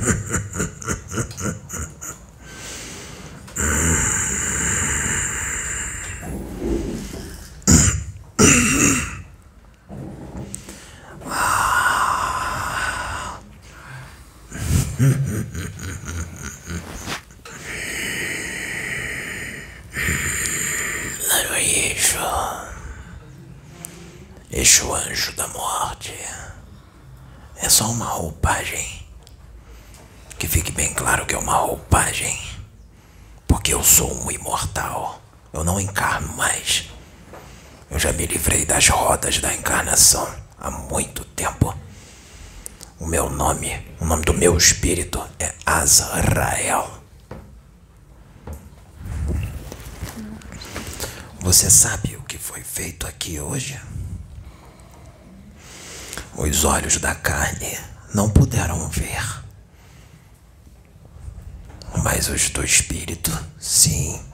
Ha ha ha. Azrael. Você sabe o que foi feito aqui hoje? Os olhos da carne não puderam ver, mas os do espírito, sim.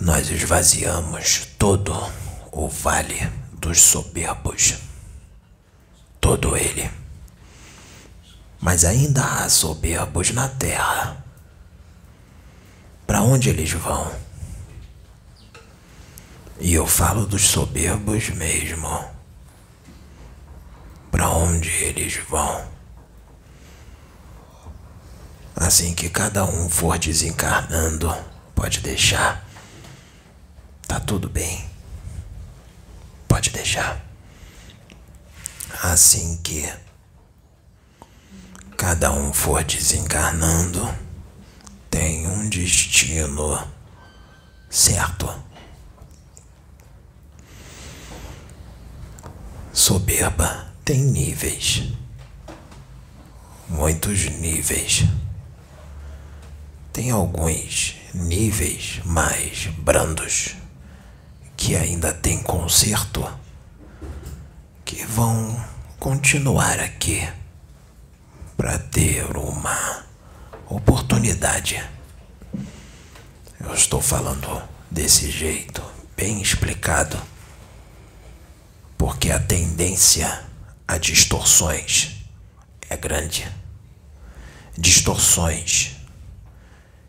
Nós esvaziamos todo o vale dos soberbos, todo ele. Mas ainda há soberbos na terra para onde eles vão? E eu falo dos soberbos mesmo. Para onde eles vão? Assim que cada um for desencarnando, pode deixar. Tá tudo bem. Pode deixar. Assim que cada um for desencarnando, tem um destino certo. Soberba tem níveis, muitos níveis. Tem alguns níveis mais brandos que ainda tem conserto que vão continuar aqui para ter uma oportunidade. Eu estou falando desse jeito, bem explicado, porque a tendência a distorções é grande. Distorções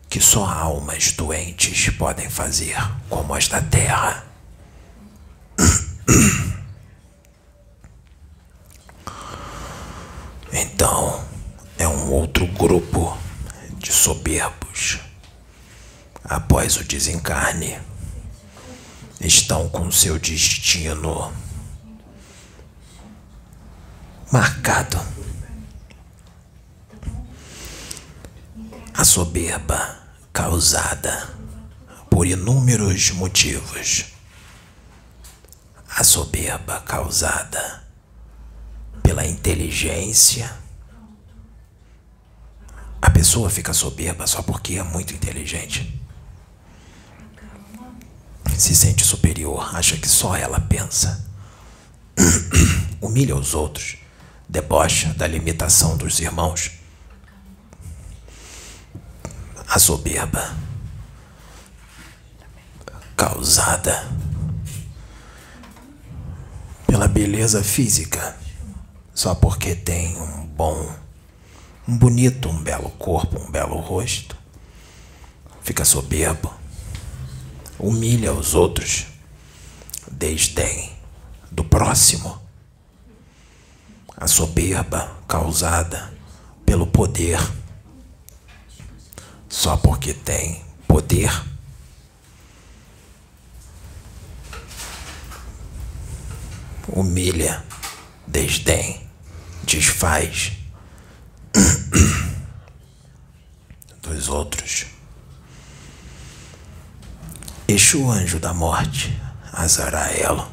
que só almas doentes podem fazer, como as da Terra. Então, é um outro grupo de soberbos, após o desencarne, estão com seu destino marcado. A soberba causada por inúmeros motivos. A soberba causada pela inteligência a pessoa fica soberba só porque é muito inteligente. Se sente superior, acha que só ela pensa. Humilha os outros, debocha da limitação dos irmãos. A soberba causada pela beleza física, só porque tem um bom um bonito, um belo corpo, um belo rosto, fica soberbo, humilha os outros, desdém do próximo. A soberba causada pelo poder, só porque tem poder. Humilha, desdém, desfaz dos outros. Exu, anjo da morte, Azarael.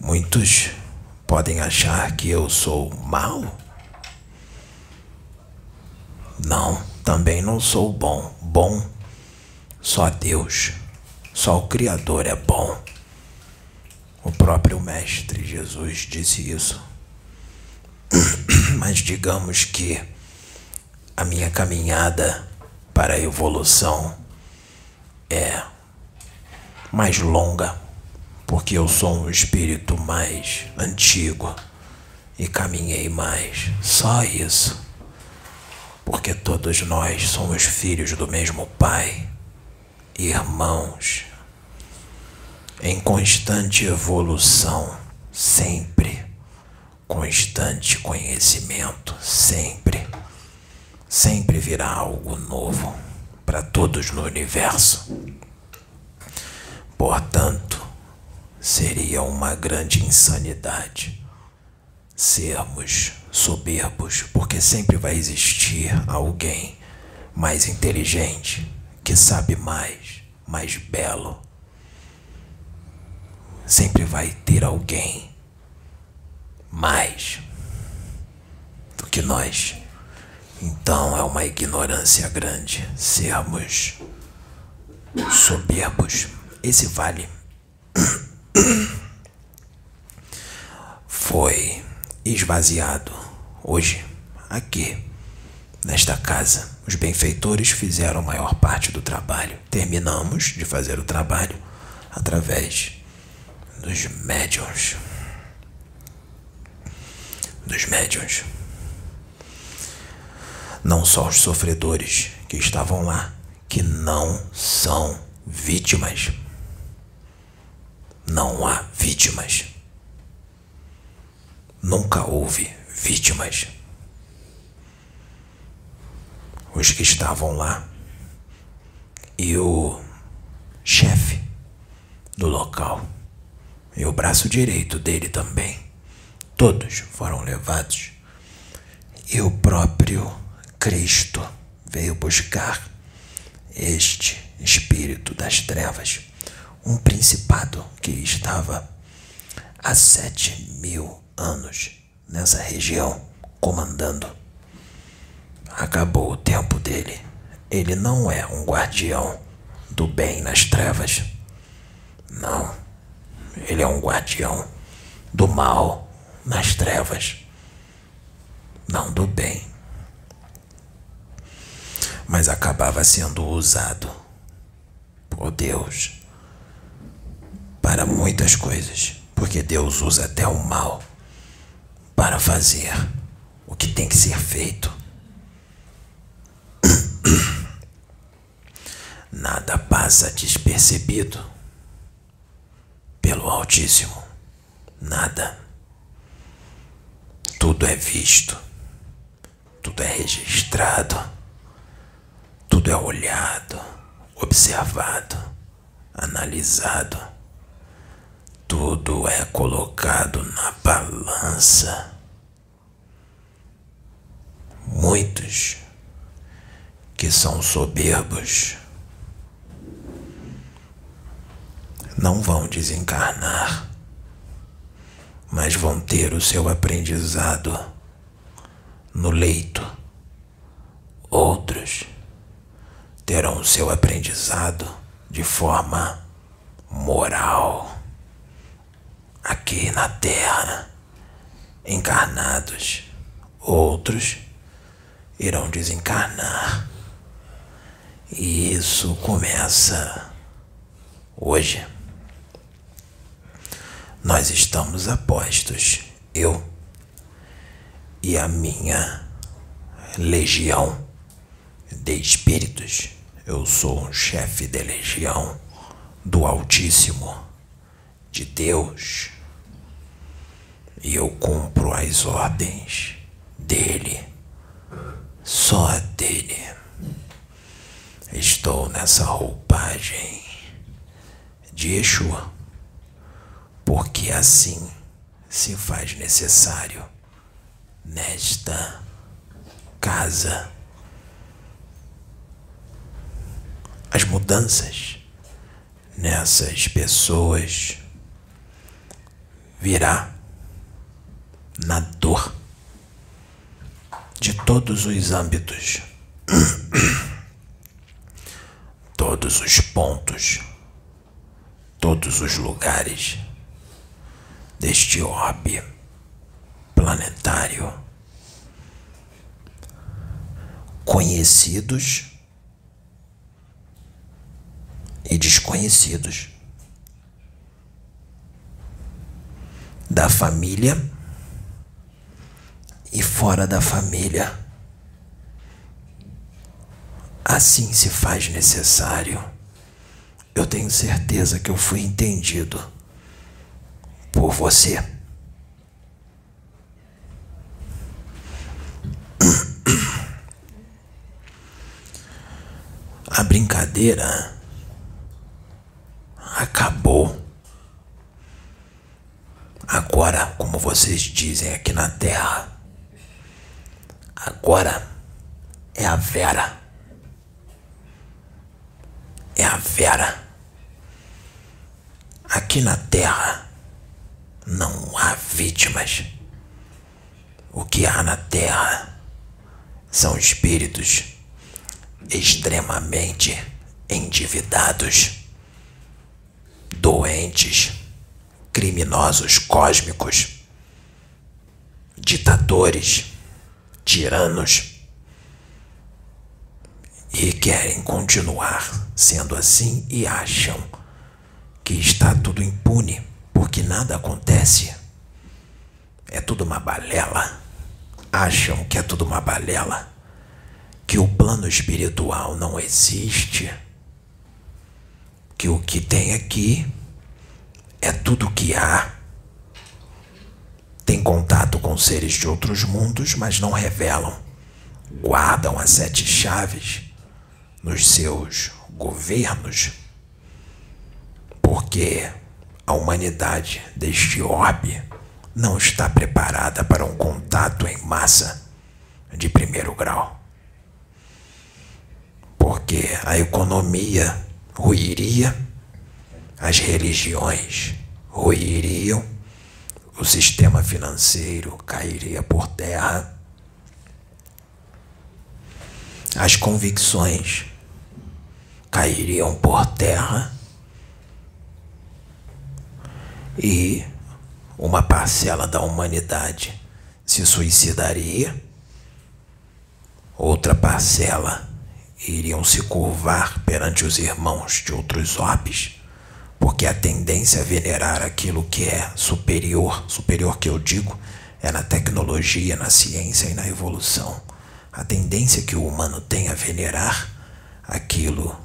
Muitos podem achar que eu sou mau. Não, também não sou bom. Bom, só Deus, só o Criador é bom. O próprio Mestre Jesus disse isso. Mas digamos que a minha caminhada para a evolução é mais longa, porque eu sou um espírito mais antigo e caminhei mais. Só isso. Porque todos nós somos filhos do mesmo Pai, irmãos, em constante evolução, sempre. Constante conhecimento, sempre. Sempre virá algo novo para todos no universo. Portanto, seria uma grande insanidade sermos soberbos, porque sempre vai existir alguém mais inteligente, que sabe mais, mais belo. Sempre vai ter alguém mais do que nós. Então é uma ignorância grande sermos soberbos. Esse vale foi esvaziado. Hoje, aqui, nesta casa, os benfeitores fizeram a maior parte do trabalho. Terminamos de fazer o trabalho através dos médiums. Dos médiums. Não só os sofredores que estavam lá, que não são vítimas. Não há vítimas nunca houve vítimas. Os que estavam lá e o chefe do local e o braço direito dele também, todos foram levados. E o próprio Cristo veio buscar este espírito das trevas, um principado que estava há sete mil anos nessa região comandando. Acabou o tempo dele. Ele não é um guardião do bem nas trevas. Não. Ele é um guardião do mal nas trevas. Não do bem. Mas acabava sendo usado por Deus para muitas coisas, porque Deus usa até o mal para fazer o que tem que ser feito. Nada passa despercebido pelo Altíssimo. Nada. Tudo é visto. Tudo é registrado. Tudo é olhado, observado, analisado tudo é colocado na balança. Muitos que são soberbos não vão desencarnar, mas vão ter o seu aprendizado no leito. Outros terão o seu aprendizado de forma moral aqui na terra, encarnados. Outros irão desencarnar. E isso começa hoje. Nós estamos apostos, eu e a minha legião de espíritos. Eu sou um chefe de legião do Altíssimo, de Deus e eu cumpro as ordens dele, só dele. Estou nessa roupagem de Yeshua, porque assim se faz necessário nesta casa. As mudanças nessas pessoas virá na dor de todos os âmbitos, todos os pontos, todos os lugares deste orbe planetário, conhecidos e desconhecidos. da família e fora da família. Assim se faz necessário. Eu tenho certeza que eu fui entendido por você. A brincadeira acabou. Agora, como vocês dizem aqui na Terra, agora é a Vera. É a Vera. Aqui na Terra não há vítimas. O que há na Terra são espíritos extremamente endividados, doentes, criminosos cósmicos, ditadores, tiranos e querem continuar sendo assim e acham que está tudo impune porque nada acontece. É tudo uma balela. Acham que é tudo uma balela que o plano espiritual não existe, que o que tem aqui é tudo que há. Tem contato com seres de outros mundos, mas não revelam. Guardam as sete chaves nos seus governos, porque a humanidade deste orbe não está preparada para um contato em massa de primeiro grau. Porque a economia ruiria, as religiões ruiriam, o sistema financeiro cairia por terra, as convicções cairiam por terra e uma parcela da humanidade se suicidaria, outra parcela iriam se curvar perante os irmãos de outros orbes, porque a tendência a venerar aquilo que é superior, superior que eu digo, é na tecnologia, na ciência e na evolução. A tendência que o humano tem a venerar aquilo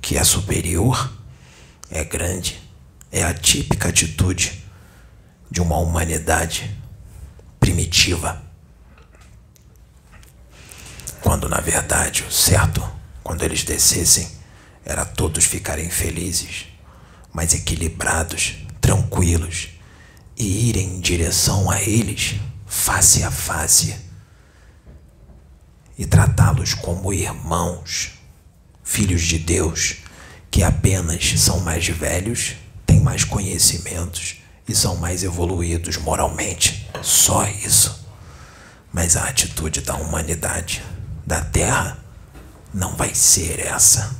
que é superior é grande, é a típica atitude de uma humanidade primitiva. Quando na verdade o certo, quando eles descessem, era todos ficarem felizes, mas equilibrados, tranquilos e irem em direção a eles, face a face, e tratá-los como irmãos, filhos de Deus, que apenas são mais velhos, têm mais conhecimentos e são mais evoluídos moralmente. Só isso. Mas a atitude da humanidade da terra não vai ser essa.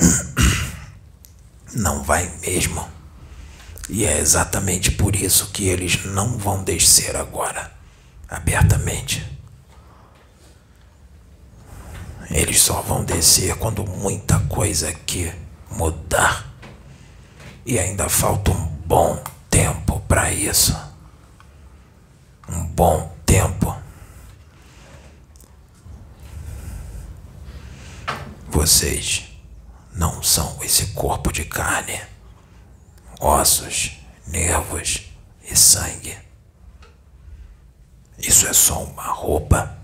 Não vai mesmo. E é exatamente por isso que eles não vão descer agora, abertamente. Eles só vão descer quando muita coisa aqui mudar. E ainda falta um bom tempo para isso. Um bom tempo. Vocês não são esse corpo de carne, ossos, nervos e sangue. Isso é só uma roupa,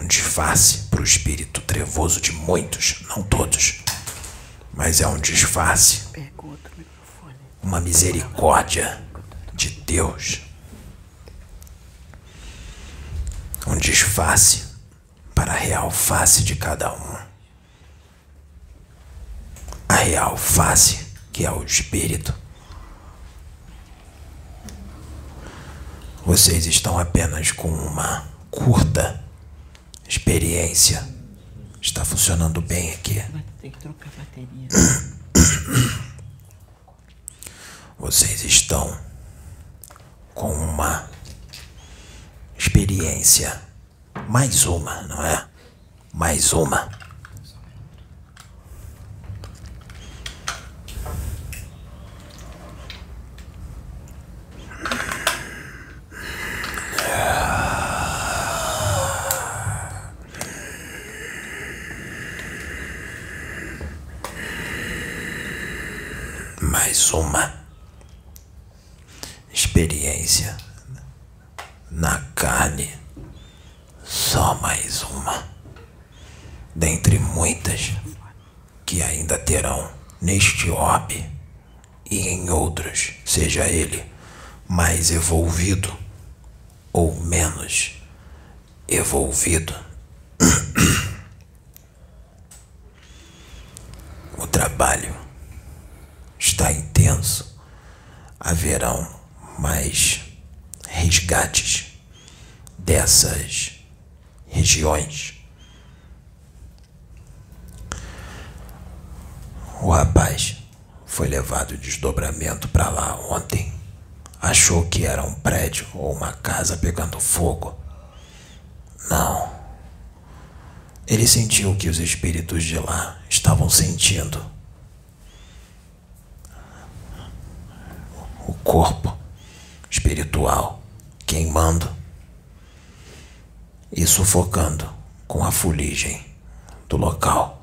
um disfarce para o espírito trevoso de muitos, não todos, mas é um disfarce, uma misericórdia de Deus, um disfarce para a real face de cada um a real face, que é o espírito. Vocês estão apenas com uma curta experiência. Está funcionando bem aqui. Tem que trocar bateria. Vocês estão com uma experiência. Mais uma, não é? Mais uma mais uma experiência na carne, só mais uma, dentre muitas que ainda terão neste orbe e em outros, seja ele mais evolvido ou menos evolvido. o trabalho está intenso. Haverão mais resgates dessas regiões. O rapaz foi levado de desdobramento para lá ontem. Achou que era um prédio ou uma casa pegando fogo. Não. Ele sentiu que os espíritos de lá estavam sentindo. O corpo espiritual queimando e sufocando com a fuligem do local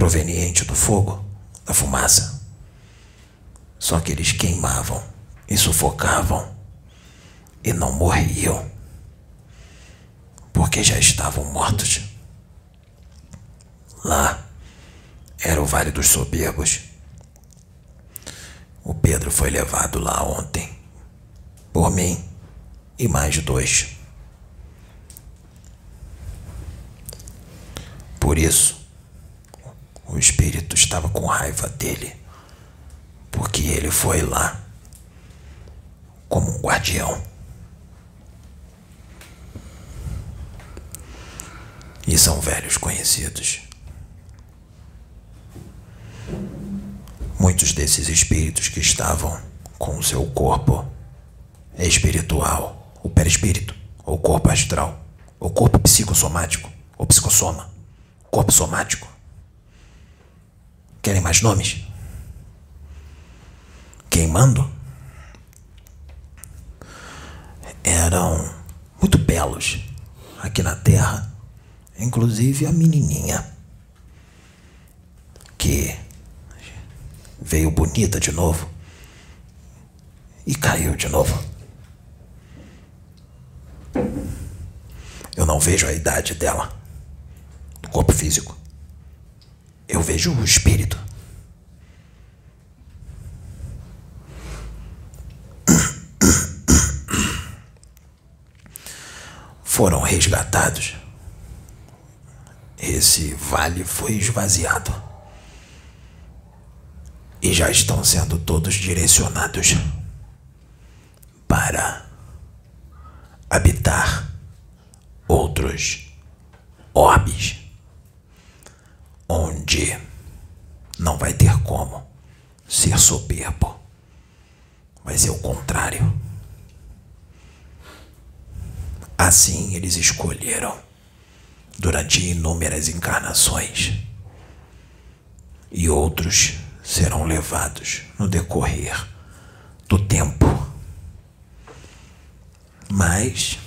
proveniente do fogo, da fumaça. Só que eles queimavam e sufocavam e não morriam porque já estavam mortos. Lá era o Vale dos Soberbos. O Pedro foi levado lá ontem por mim e mais dois. Por isso, o espírito estava com raiva dele, porque ele foi lá como um guardião. E são velhos conhecidos. Muitos desses espíritos que estavam com o seu corpo espiritual, o perispírito, ou corpo astral, ou corpo psicossomático, ou psicossoma, corpo somático. Querem mais nomes? Queimando? Eram muito belos aqui na Terra inclusive a menininha que veio bonita de novo e caiu de novo. Eu não vejo a idade dela, do corpo físico. Eu vejo o espírito. Foram resgatados. Esse vale foi esvaziado. E já estão sendo todos direcionados para habitar outros orbes onde não vai ter como ser soberbo. Vai ser o contrário. Assim eles escolheram durante inúmeras encarnações, e outros serão levados no decorrer do tempo. Mas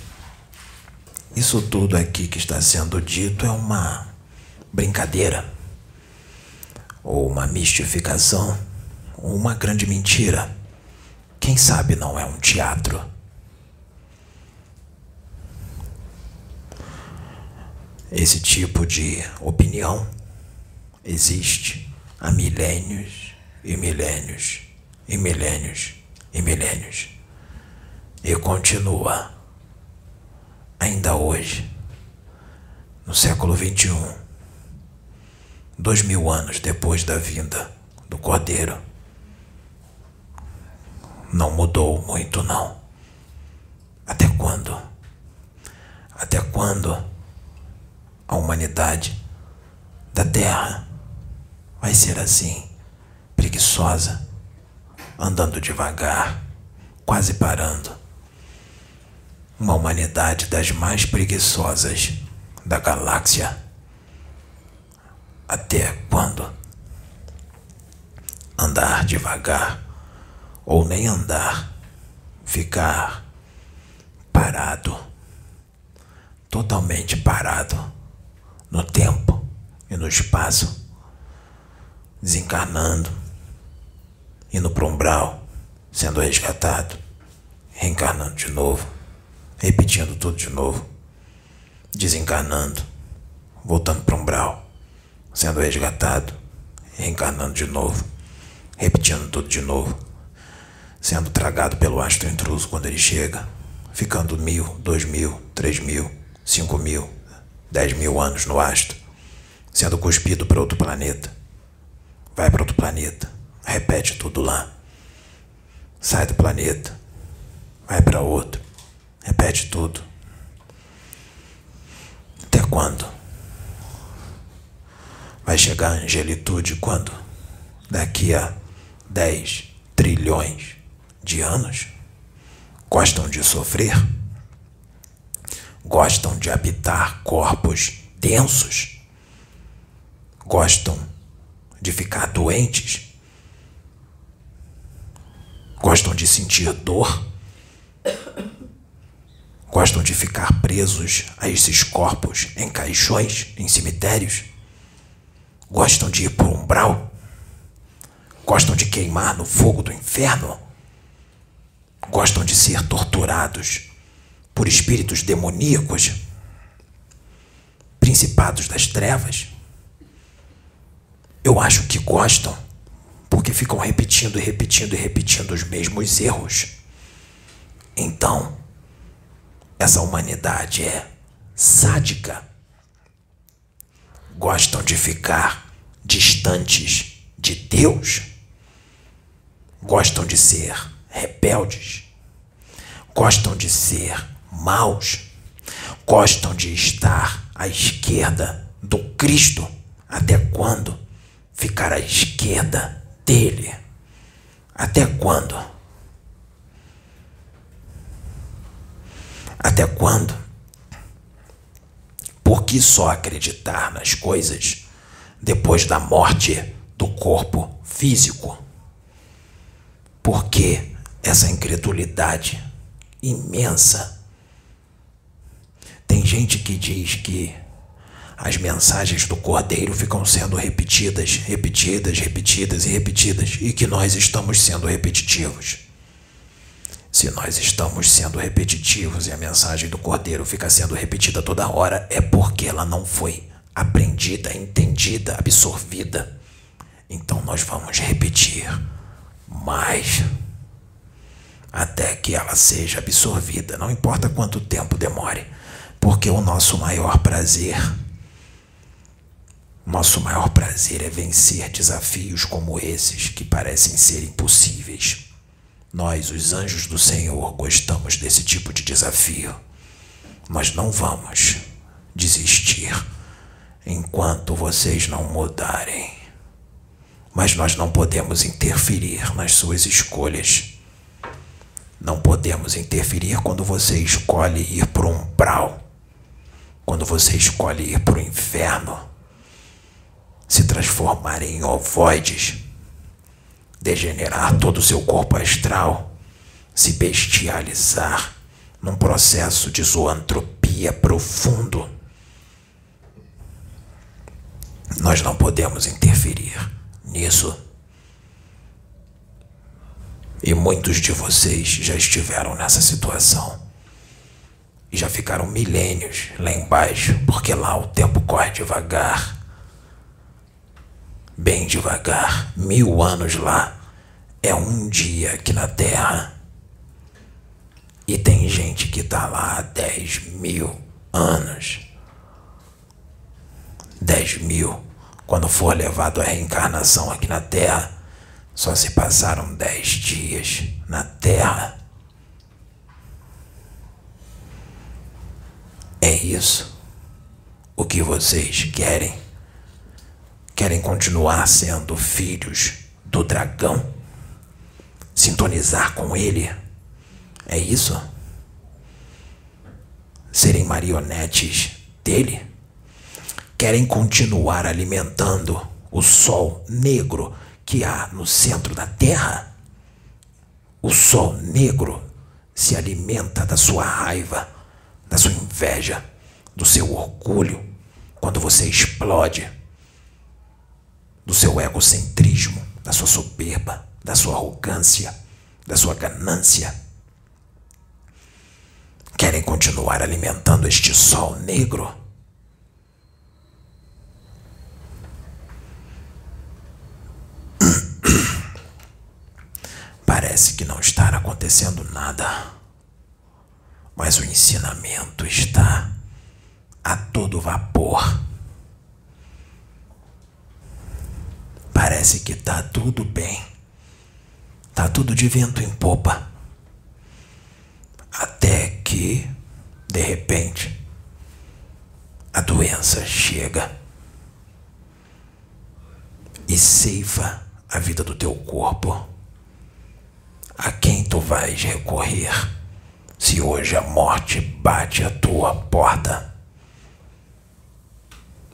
isso tudo aqui que está sendo dito é uma brincadeira, ou uma mistificação, ou uma grande mentira. Quem sabe não é um teatro. Esse tipo de opinião existe há milênios e milênios e milênios e milênios e continua ainda hoje, no século XXI, dois mil anos depois da vinda do Cordeiro. Não mudou muito, não. Até quando? Até quando? a humanidade da Terra vai ser assim, preguiçosa, andando devagar, quase parando. Uma humanidade das mais preguiçosas da galáxia. Até quando? Andar devagar, ou nem andar, ficar parado, totalmente parado no tempo e no espaço, desencarnando, indo para um umbral, sendo resgatado, reencarnando de novo, repetindo tudo de novo, desencarnando, voltando para um umbral, sendo resgatado, reencarnando de novo, repetindo tudo de novo, sendo tragado pelo astro intruso quando ele chega, ficando mil, dois mil, três mil, cinco mil, dez mil anos no astro, sendo cuspido para outro planeta. Vai para outro planeta, repete tudo lá. Sai do planeta, vai para outro, repete tudo. Até quando? Vai chegar a angelitude quando? Daqui a 10 trilhões de anos? Gostam de sofrer? Gostam de habitar corpos densos? Gostam de ficar doentes? Gostam de sentir dor? Gostam de ficar presos a esses corpos em caixões, em cemitérios? Gostam de ir por umbral? Gostam de queimar no fogo do inferno? Gostam de ser torturados por espíritos demoníacos? Principados das trevas? Eu acho que gostam porque ficam repetindo e repetindo e repetindo os mesmos erros. Então, essa humanidade é sádica. Gostam de ficar distantes de Deus. Gostam de ser rebeldes. Gostam de ser maus. Gostam de estar à esquerda do Cristo. Até quando ficar à esquerda dele? Até quando? Até quando? Por que só acreditar nas coisas depois da morte do corpo físico? Por que essa incredulidade imensa? Tem gente que diz que as mensagens do Cordeiro ficam sendo repetidas, repetidas, repetidas e repetidas, e que nós estamos sendo repetitivos. Se nós estamos sendo repetitivos e a mensagem do Cordeiro fica sendo repetida toda hora, é porque ela não foi aprendida, entendida, absorvida. Então nós vamos repetir mais até que ela seja absorvida, não importa quanto tempo demore, porque o nosso maior prazer nosso maior prazer é vencer desafios como esses que parecem ser impossíveis. Nós, os anjos do Senhor, gostamos desse tipo de desafio. Nós não vamos desistir enquanto vocês não mudarem. Mas nós não podemos interferir nas suas escolhas. Não podemos interferir quando você escolhe ir para um umbral, quando você escolhe ir para o inferno se transformar em ovoides, degenerar todo o seu corpo astral, se bestializar num processo de zoantropia profundo. Nós não podemos interferir nisso. E muitos de vocês já estiveram nessa situação. E já ficaram milênios lá embaixo, porque lá o tempo corre devagar bem devagar, mil anos lá é um dia aqui na Terra. E tem gente que tá lá há dez mil anos. Dez mil. Quando for levado à reencarnação aqui na Terra, só se passaram dez dias na Terra. É isso o que vocês querem querem continuar sendo filhos do dragão? Sintonizar com ele? É isso? Serem marionetes dele? Querem continuar alimentando o sol negro que há no centro da terra? O sol negro se alimenta da sua raiva, da sua inveja, do seu orgulho quando você explode do seu egocentrismo, da sua soberba, da sua arrogância, da sua ganância. Querem continuar alimentando este sol negro? Parece que não está acontecendo nada, mas o ensinamento está a todo vapor. Parece que tá tudo bem. Tá tudo de vento em popa. Até que, de repente, a doença chega e ceifa a vida do teu corpo. Tu vais recorrer se hoje a morte bate a tua porta?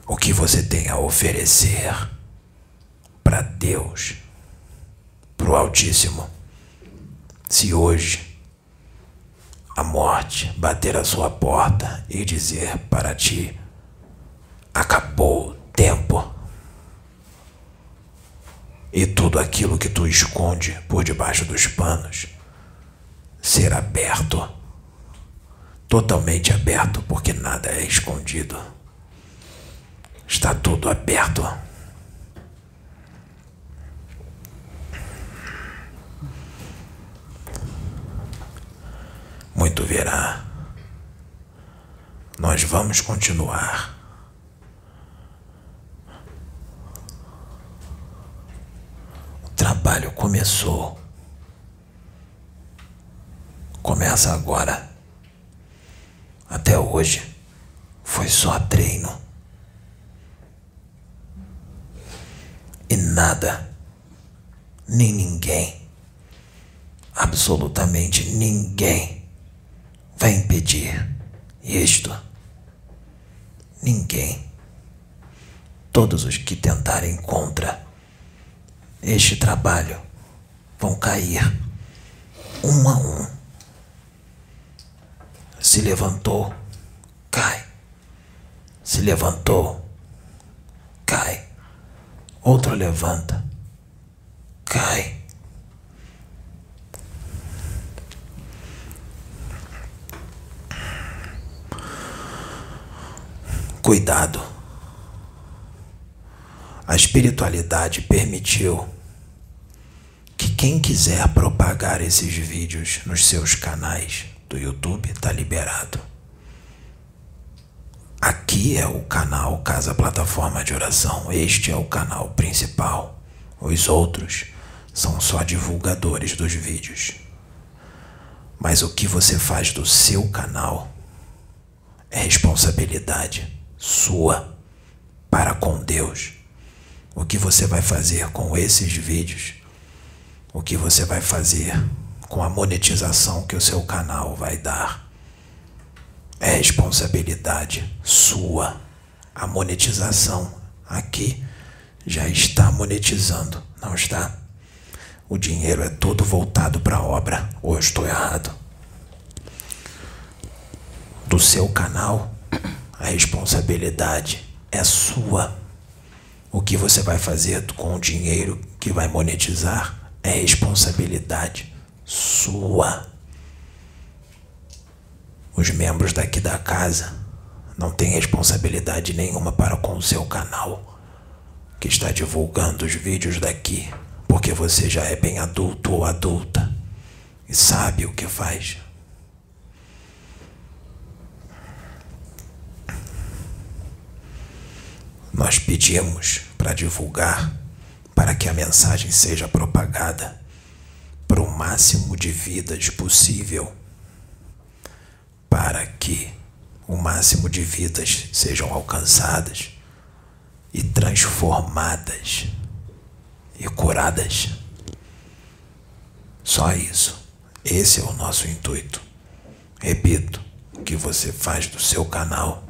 O que você tem a oferecer? para Deus, para o Altíssimo. Se hoje a morte bater a sua porta e dizer para ti: acabou o tempo, e tudo aquilo que tu esconde por debaixo dos panos ser aberto, totalmente aberto, porque nada é escondido. Está tudo aberto. muito verá. Nós vamos continuar. O trabalho começou. Começa agora. Até hoje foi só treino. E nada, nem ninguém, absolutamente ninguém vai impedir isto? Ninguém. Todos os que tentarem contra este trabalho vão cair um a um. Se levantou, cai. Se levantou, cai. Outro levanta, cai. Cuidado. A espiritualidade permitiu que quem quiser propagar esses vídeos nos seus canais do YouTube está liberado. Aqui é o canal Casa Plataforma de Oração. Este é o canal principal. Os outros são só divulgadores dos vídeos. Mas o que você faz do seu canal é responsabilidade sua para com Deus. O que você vai fazer com esses vídeos? O que você vai fazer com a monetização que o seu canal vai dar? É responsabilidade sua. A monetização aqui já está monetizando, não está? O dinheiro é todo voltado para a obra, ou eu estou errado? Do seu canal a responsabilidade é sua. O que você vai fazer com o dinheiro que vai monetizar é responsabilidade sua. Os membros daqui da casa não têm responsabilidade nenhuma para com o seu canal que está divulgando os vídeos daqui, porque você já é bem adulto ou adulta e sabe o que faz. Nós pedimos para divulgar, para que a mensagem seja propagada para o máximo de vidas possível, para que o máximo de vidas sejam alcançadas e transformadas e curadas. Só isso. Esse é o nosso intuito. Repito, o que você faz do seu canal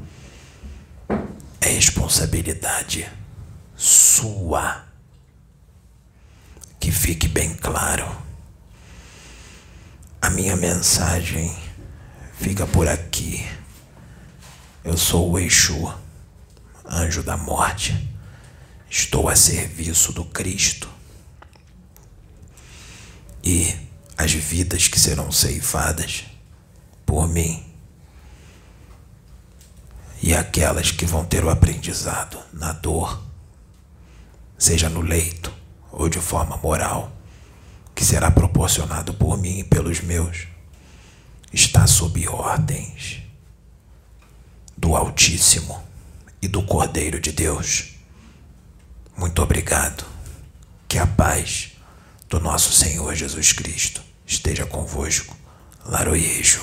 é responsabilidade sua. Que fique bem claro. A minha mensagem fica por aqui. Eu sou o Exu, anjo da morte. Estou a serviço do Cristo. e as vidas que serão ceifadas por mim e aquelas que vão ter o aprendizado na dor, seja no leito ou de forma moral, que será proporcionado por mim e pelos meus, está sob ordens do Altíssimo e do Cordeiro de Deus. Muito obrigado. Que a paz do nosso Senhor Jesus Cristo esteja convosco. Laroyejo.